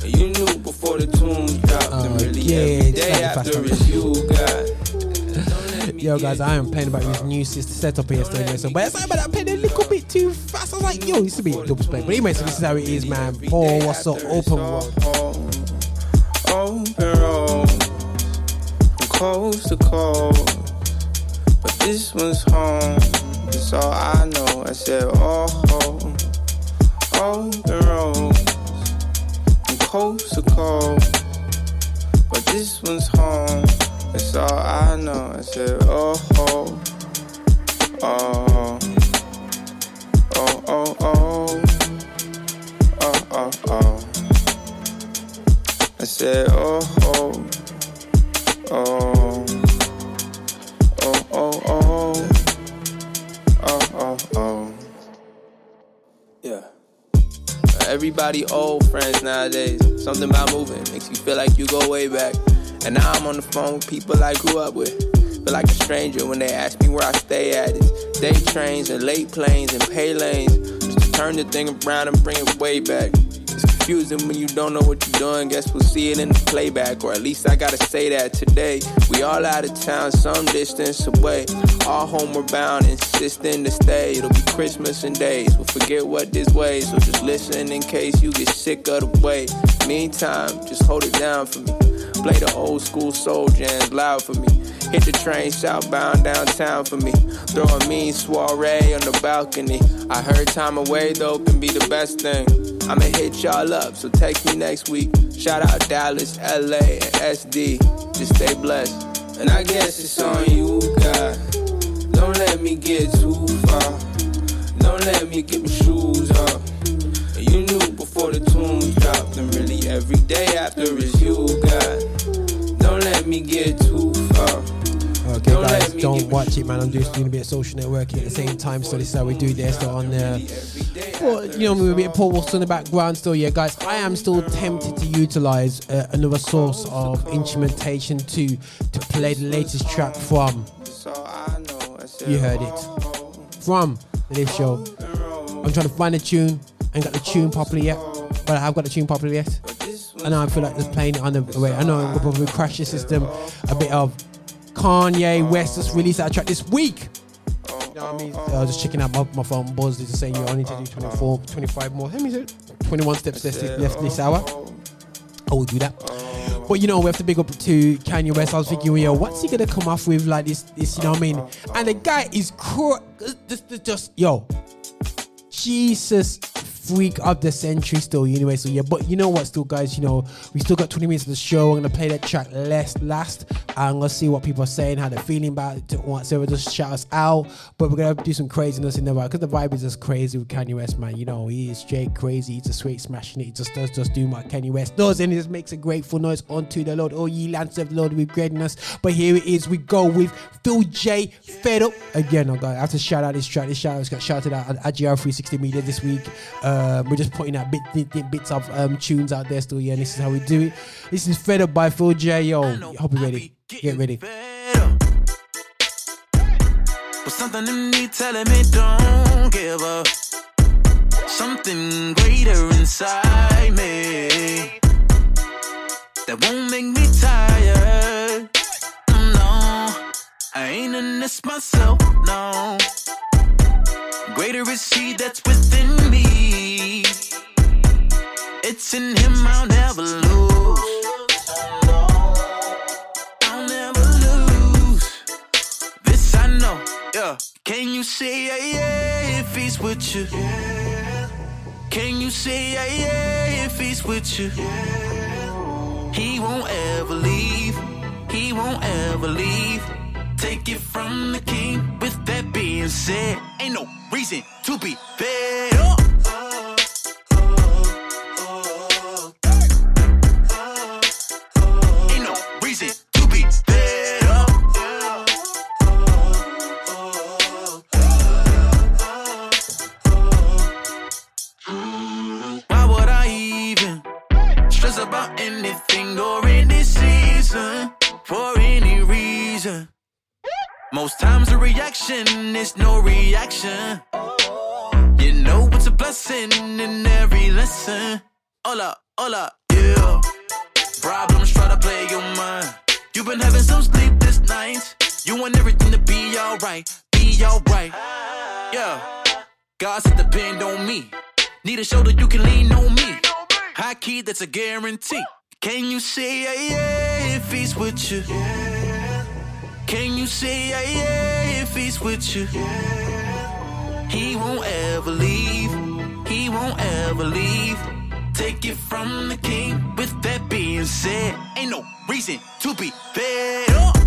You knew before the tunes dropped. and oh, really yeah, every day after it's you, God. Yo, guys, I am playing about this new system setup here still. Anyway, so, but like, but I played a little bit too fast. I was like, yo, this to be a double play. But anyway, so this is how it is, man. Paul, what's up? Open road. home's to call, but this one's home. That's all I know. I said oh oh, all the roads from coast to coast, but this one's home. That's all I know. I said oh oh, oh, oh, oh, oh, oh, oh. I said oh oh, oh. Everybody old friends nowadays. Something about moving makes you feel like you go way back. And now I'm on the phone with people I grew up with. Feel like a stranger when they ask me where I stay at. It's day trains and late planes and pay lanes. Just turn the thing around and bring it way back. Confusing when you don't know what you're doing. Guess we'll see it in the playback, or at least I gotta say that today. We all out of town, some distance away. All homeward bound, insisting to stay. It'll be Christmas and days. We'll forget what this way, so just listen in case you get sick of the way. Meantime, just hold it down for me. Play the old school soul jams loud for me. Hit the train southbound downtown for me. Throw a mean soiree on the balcony. I heard time away though can be the best thing. I'ma hit y'all up, so take me next week. Shout out Dallas, LA, and SD. Just stay blessed. And I guess it's on you, God. Don't let me get too far. Don't let me get my shoes off. You knew before the tunes dropped, and really every day after is you, God. Don't let me get too far. Okay, guys, don't watch it, man. I'm just doing a bit of social networking at the same time, so this is how we do this. So on there, well, you know, with a bit of Paul Wilson in the background. Still, yeah, guys, I am still tempted to utilize uh, another source of instrumentation to to play the latest track from. You heard it from this Show. I'm trying to find a tune. I ain't got the tune properly yet, but I have got the tune properly yet. And I feel like just playing it on the way. I know we'll probably crash the system. A bit of Kanye West just released that track this week. You know what I Hemi's uh, just checking out my, my phone. Buzz is saying you only need to do 24, 25 more. Hemi's at 21 steps left, left this hour. I will do that. But you know, we have to big up to Kanye West. I was thinking, yo, what's he gonna come off with like this? This, you know what I mean? And the guy is cro- just, just, just yo, Jesus freak of the century still anyway so yeah but you know what still guys you know we still got 20 minutes of the show i'm gonna play that track last last and let's see what people are saying how they're feeling about it whatever just shout us out but we're gonna do some craziness in the vibe because the vibe is just crazy with Kanye West man you know he is straight crazy he's just straight smashing it he just does just do what Kanye West does and he just makes a grateful noise unto the Lord oh ye lands of the Lord with greatness but here it is we go with Phil J. Fed up again oh god I have to shout out this track this shout out got shouted out at GR360 Media this week um, we're just putting out bit, bit, bits of um, tunes out there still. Yeah, and this is how we do it. This is Fed Up by Phil J. Yo, hope you're ready. Get ready. But something in me telling me don't give up. Something greater inside me that won't make me tired. No, I ain't in this myself. No, greater is He that's with you? Can you say yeah, yeah if he's with you? He won't ever leave. He won't ever leave. Take it from the king. With that being said, ain't no reason to be fed is no reaction. You know it's a blessing in every lesson. Hola, hola, yeah. Problems try to play your mind. You've been having some sleepless nights. You want everything to be alright, be alright. Yeah. God said depend on me. Need a shoulder you can lean on me. High key, that's a guarantee. Can you say yeah, yeah if he's with you? Can you say yeah, yeah if he's with you? He won't ever leave. He won't ever leave. Take it from the king. With that being said, ain't no reason to be fed up.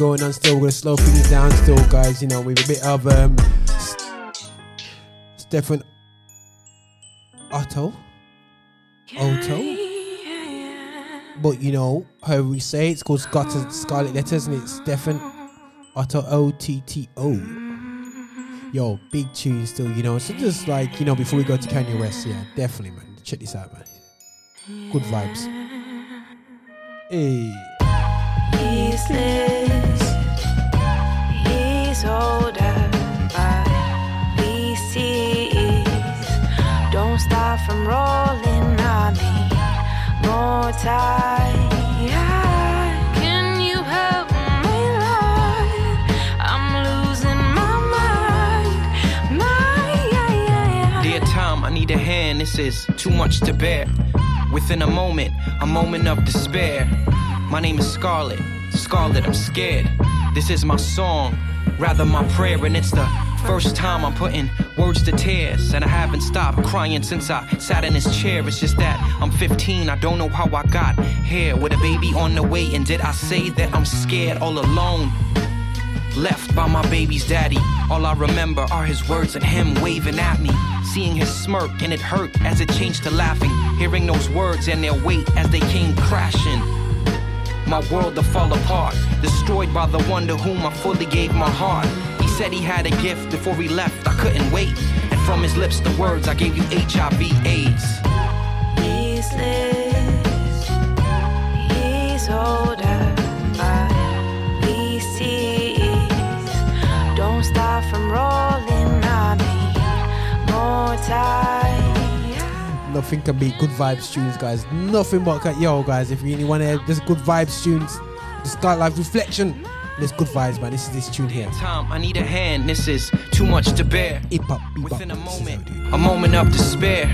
Going on still. We're gonna slow things down still, guys. You know, with a bit of um Stefan Otto. Otto. But you know, how we say it's called Scarlet, Scarlet Letters and it's Stefan Otto O T T O. Yo, big tune still, you know. So just like, you know, before we go to Kanye West, yeah, definitely man. Check this out, man. Good vibes. Hey. Time. Dear Tom, I need a hand. This is too much to bear. Within a moment, a moment of despair. My name is Scarlet. Scarlet, I'm scared. This is my song, rather my prayer, and it's the first time I'm putting words to tears. And I haven't stopped crying since I sat in this chair. It's just that I'm 15, I don't know how I got here with a baby on the way. And did I say that I'm scared all alone? Left by my baby's daddy. All I remember are his words and him waving at me. Seeing his smirk and it hurt as it changed to laughing. Hearing those words and their weight as they came crashing. My world to fall apart, destroyed by the one to whom I fully gave my heart. He said he had a gift before he left, I couldn't wait. And From his lips, the words I gave you HIV AIDS. He's lit. He's older, Nothing can be good vibes tunes, guys. Nothing but yo, guys. If you really want to, just good vibes tunes. Just start life reflection. There's good vibes, man. This is this tune here. Time, I need a hand. This is too much to bear. Within a moment, a moment of despair.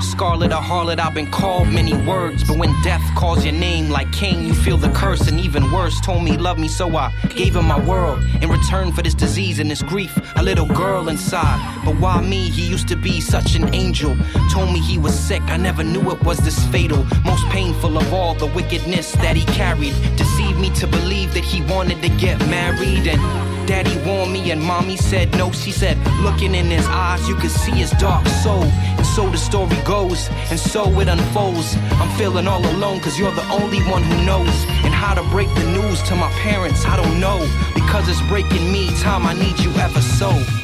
Scarlet or harlot, I've been called many words. But when death calls your name like Cain, you feel the curse. And even worse, told me he loved me, so I gave him my world. In return for this disease and this grief, a little girl inside. But why me? He used to be such an angel. Told me he was sick, I never knew it was this fatal. Most painful of all, the wickedness that he carried. Deceived me to believe that he wanted to get married. And Daddy warned me and mommy said no. She said, looking in his eyes, you could see his dark soul. And so the story goes, and so it unfolds. I'm feeling all alone, cause you're the only one who knows. And how to break the news to my parents, I don't know. Because it's breaking me, time I need you ever so.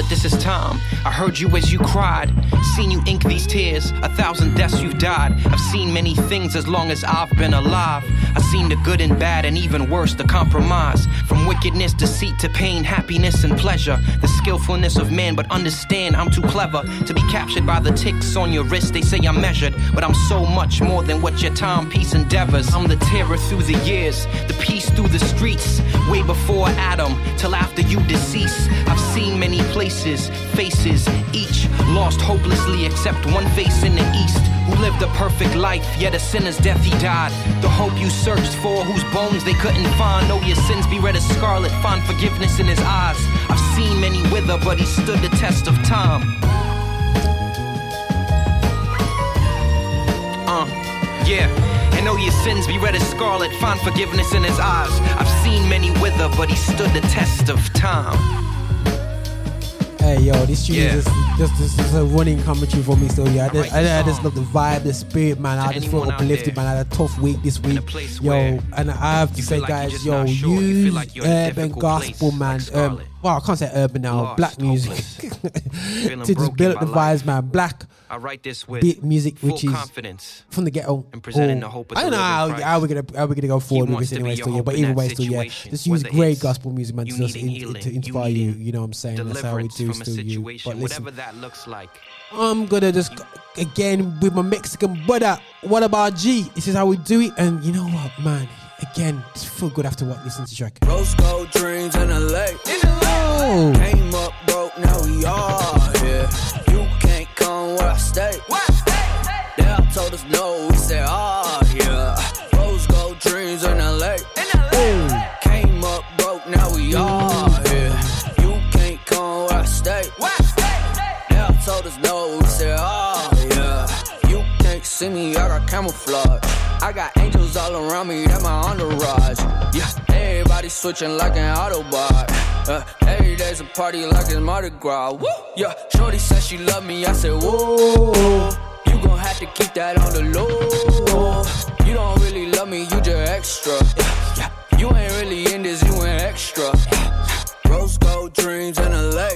Scarlet, this is Tom. I heard you as you cried. Seen you ink these tears. A thousand deaths you've died. I've seen many things as long as I've been alive. I've seen the good and bad, and even worse, the compromise. From wickedness, deceit to pain, happiness and pleasure. The skillfulness of man, but understand I'm too clever to be captured by the ticks on your wrist. They say I'm measured, but I'm so much more than what your timepiece endeavors. I'm the terror through the years, the peace through the streets. Way before Adam, till after you decease. I've seen many places, faces, faces, each lost hopelessly, except one face in the east who lived a perfect life, yet a sinner's death he died. The hope you searched for, whose bones they couldn't find. Know your sins be red as scarlet, find forgiveness in his eyes. I've seen many wither, but he stood the test of time. Uh, yeah. And know your sins be red as scarlet, find forgiveness in his eyes. I've seen many wither, but he stood the test of time. Hey yo, this tune is just, just this is a running commentary for me. So yeah, I just, I, I just love the vibe, the spirit, man. I just feel uplifted, man. I had a tough week this week, yo. And I have to say, guys, yo, use urban gospel, man. Um, well, I can't say urban now. Black music [laughs] to just build up the vibes, man. Black I write this with beat music, full which is confidence from the ghetto. and presenting Oh, the hope of I don't know delivering how, Christ. how we're gonna how we're gonna go forward with this to anyway. Still, yeah, but in either that way, still, yeah. Just use great gospel music, man, to just in, to inspire you. needing You know what I'm saying? That's how we do from a still you. situation, But listen, whatever that looks like. I'm gonna just again with my Mexican brother. What up RG? This is how we do it, and you know what, man? Again, it's feel good after what listening to the track. Rose gold dreams in LA. Oh. Came up broke, now we are where I stay. They all told us no, we said ah yeah. Rose gold dreams in LA. Came up broke, now we are here. You can't come where I stay. They all told us no, we said ah yeah. You can't see me, I got camouflage. I got angels all around me, that my entourage. Yeah, switching like an Autobot. Uh, every day's a party like it's Mardi Gras. Woo! Yeah, Shorty said she love me, I said, whoa. You gon' have to keep that on the low. You don't really love me, you just extra. Yeah, yeah. You ain't really in this, you ain't extra. Rose gold dreams in LA.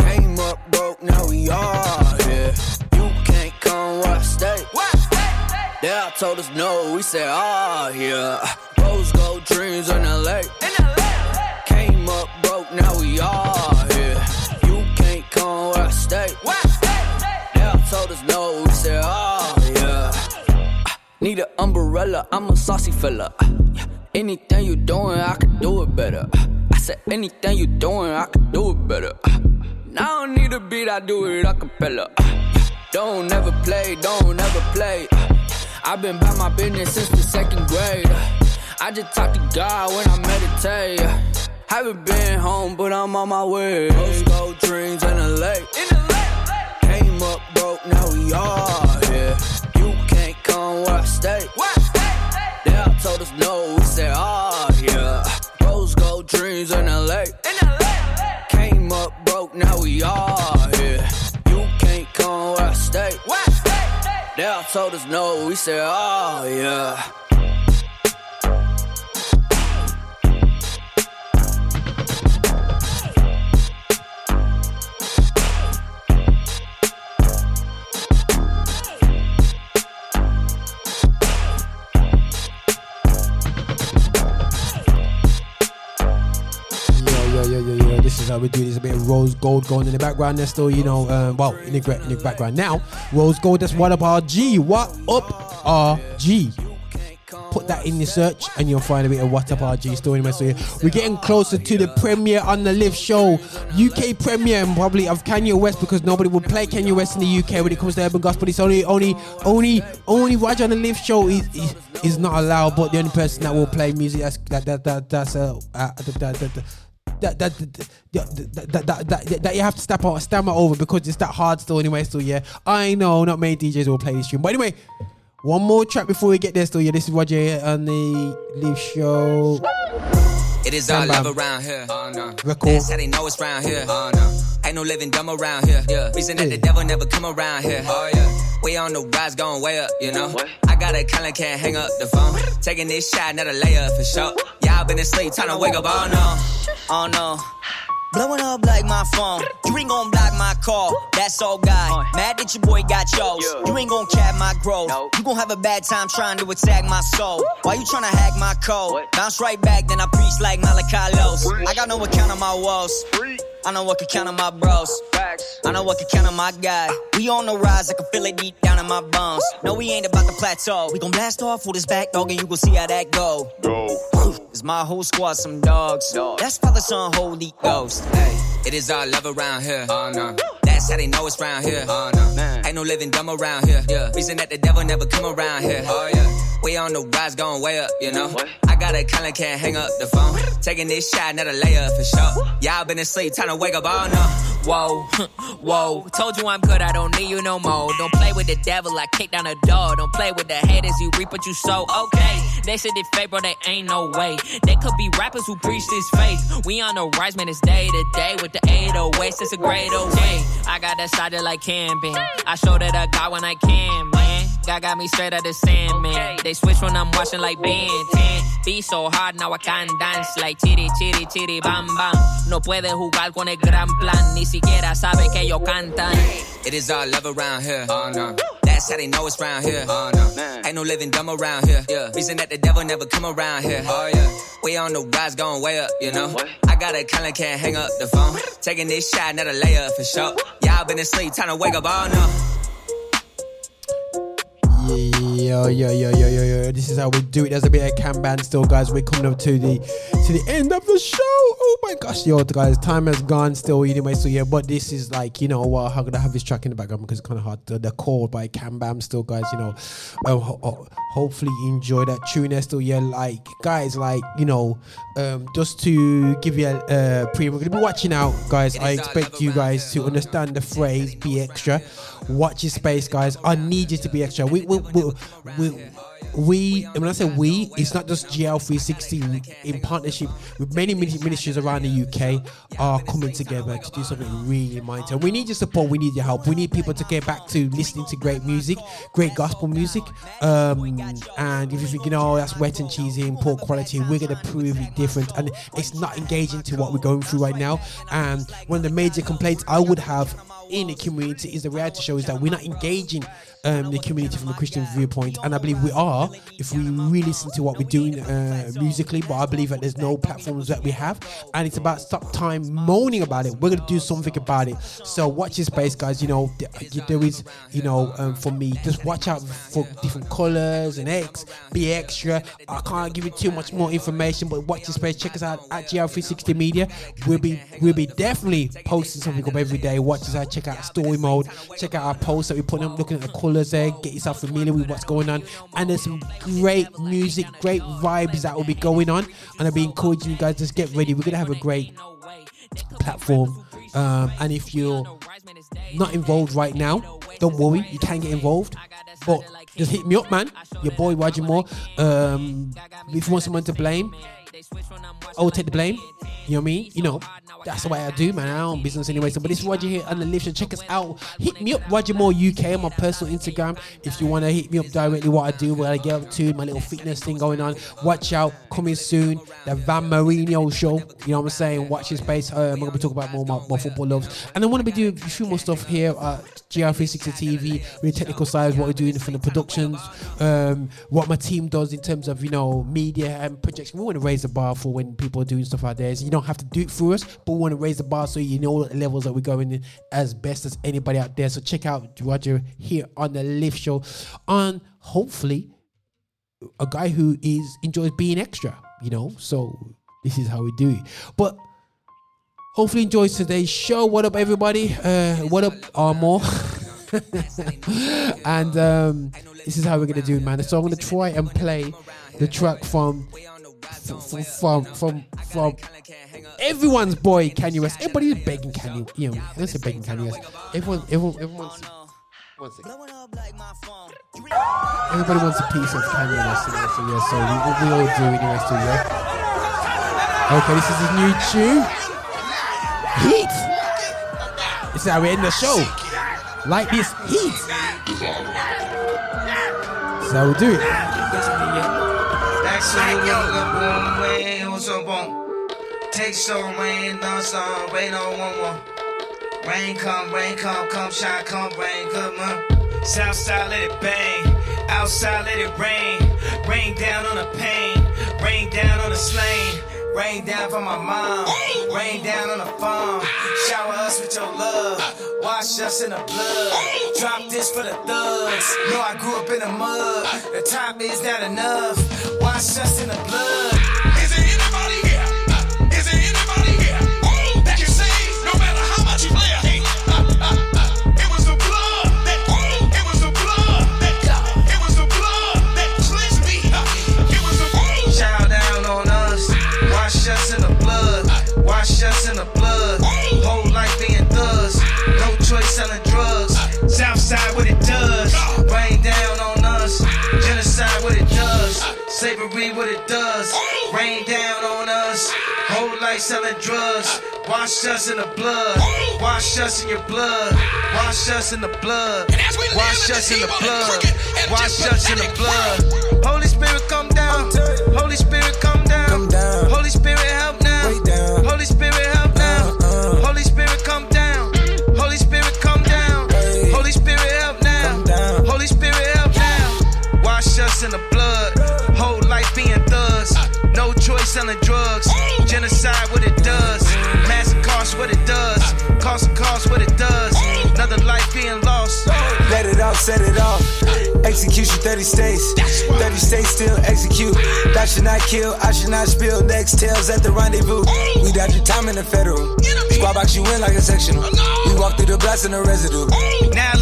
Came up broke, now we are here. You can't come where I stay. They all told us no, we said ah yeah. Rose gold dreams in LA. Came up broke, now we are here. You can't come where I stay. They all told us no, we said ah yeah. Need an umbrella, I'm a saucy fella. Anything you doing, I could do it better. I said anything you doing, I could do it better. Now I don't need a beat, I do it a cappella. Don't never play, don't never play. I've been by my business since the second grade. I just talk to God when I meditate. Haven't been home, but I'm on my way. Rose gold dreams in LA. Came up broke, now we are here. You can't come where I stay. They all told us no, we said ah yeah. Rose gold dreams in LA. Came up broke, now we are here. You can't come where I stay. They all told us no, we said, oh yeah. This is how we do this. A bit of rose gold going in the background. There's still, you know, um, well, in the, in the background now. Rose gold. That's what up RG. What up RG? Put that in the search and you'll find a bit of what up RG story. we're getting closer to the premiere on the Lift Show, UK premiere, and probably of Kanye West because nobody will play Kanye West in the UK when it comes to urban gospel. It's only, only, only, only Roger on the Lift Show is, is, is not allowed. But the only person that will play music that's that that, that that's uh, uh that, that, that, that, that, that, that, that, that, that, you have to step out, stammer over because it's that hard still anyway. Still, yeah, I know not many DJs will play this tune, but anyway, one more track before we get there. Still, yeah, this is Roger on the Lift Show. It is all love around here. Oh, Record. That's how they know it's round here. Uh, oh, no. Ain't no living dumb around here. Yeah. Reason that the devil never come around here. Oh yeah. We on the rise going way up, you know. I got a color, can't hang up the phone. Taking this shot, not a layup for sure. Y'all been asleep, time to wake up. Oh no, oh no. Blowing up like my phone. You ain't gon' block my call. That's all God. Mad that your boy got yours. You ain't gon' cap my growth. You gon' have a bad time trying to attack my soul. Why you tryna hack my code? Bounce right back, then I preach like Malachi Los. I got no account on my walls. I know I can count on my bros. I know I can count on my guy. We on the rise, I can feel it deep down in my bones. No, we ain't about to plateau. We gon' blast off with this back dog, and you gon' see how that go. Go. It's my whole squad, some dogs. That's Father, Son, Holy Ghost. Hey, it is our love around here. Oh no. That's how they know it's round here. Uh, oh no. Ain't no living dumb around here. Yeah. Reason that the devil never come around here. Oh yeah. We on the rise, going way up, you know. I got a color, can't hang up the phone. Taking this shot, not a layup for sure. Y'all been asleep, time to wake up. Oh no. Whoa, [laughs] whoa. Told you I'm good, I don't need you no more. Don't play with the devil, I kick down the door. Don't play with the haters, you reap what you sow. Okay, they said they fake, bro, they ain't no way. They could be rappers who preach this faith. We on the rise, man, it's day to day with the 808s, it's a great old way. I got that side like camping. I show that I got when I can, man. God got me straight out the sand, man. They switch when I'm watching like Ben 10. Be so hard, now I can dance like chiri, chiri, chiri, bam, bam. No puede jugar con el gran plan, ni siquiera sabe que yo cantan. It is all love around here. Oh no. That's how they know it's round here. Oh no. Ain't no living dumb around here. Yeah. Reason that the devil never come around here. Oh yeah. We on the rise, going way up, you know. I got a color, can't hang up the phone. Taking this shot, not a layup for sure. Y'all been asleep, time to wake up. Oh no. Yo, yo, yo, yo, yo, yo. This is how we do it. There's a bit of Kamban still, guys. We're coming up to the to the end of the show. Oh my gosh, yo, guys, time has gone still anyway. So yeah, but this is like, you know, what? I'm gonna have this track in the background because it's kind of hard. To, the call by Kamban still, guys. You know, um, ho- ho- hopefully you enjoy that tune. There still, yeah, like guys, like you know, um, just to give you a uh, pre, we're gonna be watching out, guys. I expect you guys to understand the phrase "be extra." Watch your space, guys. I need you to be extra. We, we, we, we, we and when I say we, it's not just GL360 in partnership with many ministries around the UK are coming together to do something really mighty. We need your support, we need your help. We need people to get back to listening to great music, great gospel music. Um, and if you think, you know, that's wet and cheesy and poor quality, we're going to prove it different. And it's not engaging to what we're going through right now. And one of the major complaints I would have in the community is the reality show is that we're not engaging um, the community from a Christian viewpoint, and I believe we are if we really listen to what we're doing uh, musically. But I believe that there's no platforms that we have, and it's about stop time moaning about it. We're gonna do something about it. So watch this space, guys. You know there is, you know, um, for me, just watch out for different colors and X. Be extra. I can't give you too much more information, but watch this space. Check us out at GL360 Media. We'll be we'll be definitely posting something up every day. Watch us out. Check out story mode. Check out our posts that we put up. Looking at the colors there. Get yourself familiar with what's going on. And there's great music, great vibes that will be going on. And I'll be encouraging you guys just get ready. We're gonna have a great platform. Um, and if you're not involved right now, don't worry, you can get involved. But just hit me up, man. Your boy Roger Moore. Um, if you want someone to blame, I will take the blame. You know what I mean? You know, that's the way I do, man. I own business anyway. So, but this is Roger here on the lift. So check us out. Hit me up, Roger Moore UK on my personal Instagram. If you want to hit me up directly, what I do, what I get up to, my little fitness thing going on. Watch out, coming soon. The Van Marino show. You know what I'm saying? Watch this space. Um, I'm going to be talking about more my, my football loves. And I want to be doing a few more stuff here at GR360 TV, with technical side, what we're doing for the productions, um, what my team does in terms of, you know, media and projection. We want to raise the bar for when people are doing stuff there. So you don't have to do it for us, but we want to raise the bar so you know the levels that we're going in as best as anybody out there. So check out Roger here on the Lift Show on hopefully a guy who is enjoys being extra, you know. So this is how we do it. But hopefully enjoys today's show. What up, everybody? Uh, what up, Armor? [laughs] and um, this is how we're gonna do, man. So I'm gonna try and play the track from from from from, from everyone's boy Kanye West. Everybody's begging Kanye. You know, let's say begging Kanye West. Everyone, everyone, everyone's. Everybody wants a piece of Kanye West, you know, so yeah, so we, we all do anyway, so yeah. Okay, this is his new tune. Heat. This is how we end the show. Like this heat. So how we do it. Take some rain, done some rain on one more. Rain come, rain come, come shine, come rain, come on. Southside let it bang, outside let it rain. Rain down on the pain, rain down on the slain. Rain down for my mom, rain down on the farm. Shower us with your love, wash us in the blood. Drop this for the thugs. Know I grew up in the mud. The top is not enough. Wash us in the blood. Selling drugs. Southside what it does, rain down on us. Genocide what it does, slavery what it does. Rain down on us, whole life selling drugs. Wash us in the blood, wash us in your blood, wash us in the blood, wash us in the blood, wash us in the blood. Holy Spirit come down, Holy Spirit come down, Holy Spirit help now, Holy Spirit help now, Holy Spirit come in the blood, whole life being thugs, no choice selling drugs, genocide what it does, mass cost what it does, cost of cost what it does, another life being lost. Let it off, set it off. Execution 30 states. 30 states still execute. That should not kill, I should not spill. Next tails at the rendezvous. We dodge your time in the federal. Squad box you in like a sectional. We walk through the blast in the residue. Now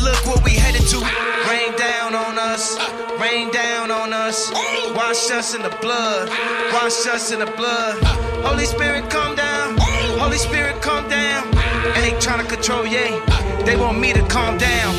us. Wash us in the blood, wash us in the blood. Holy Spirit, come down. Holy Spirit, come down. And they tryna control, yeah. They want me to calm down.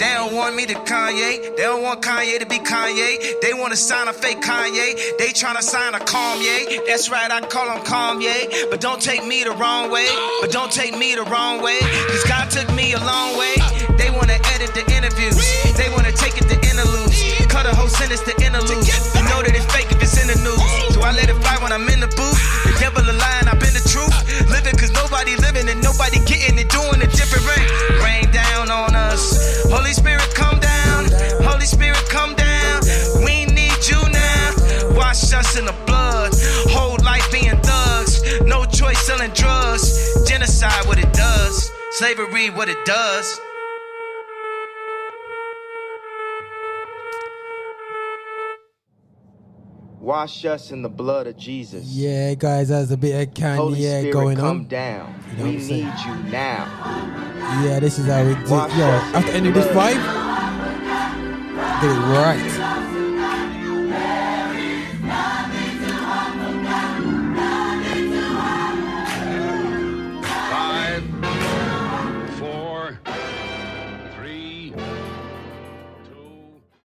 They don't want me to Kanye. They don't want Kanye to be Kanye. They wanna sign a fake Kanye. They tryna sign a calm Kanye. That's right, I call him Kanye. But don't take me the wrong way. But don't take me the wrong way. Cause God took me a long way. They wanna edit the interviews. They wanna take it to a whole sentence to interlude. You know that it's fake if it's in the news. So I let it fly when I'm in the booth. The devil a lie I've been the truth. Living cause nobody living and nobody getting it. Doing a different rain. Rain down on us. Holy Spirit come down. Holy Spirit come down. We need you now. Wash us in the blood. Whole life being thugs. No choice selling drugs. Genocide what it does. Slavery what it does. Wash us in the blood of Jesus. Yeah, guys, that's a bit of Holy Kanye Spirit, going come on. down. You know we what I'm saying? need you now. Yeah, this is how we do. Wash Yo, after the ending this vibe, get it right.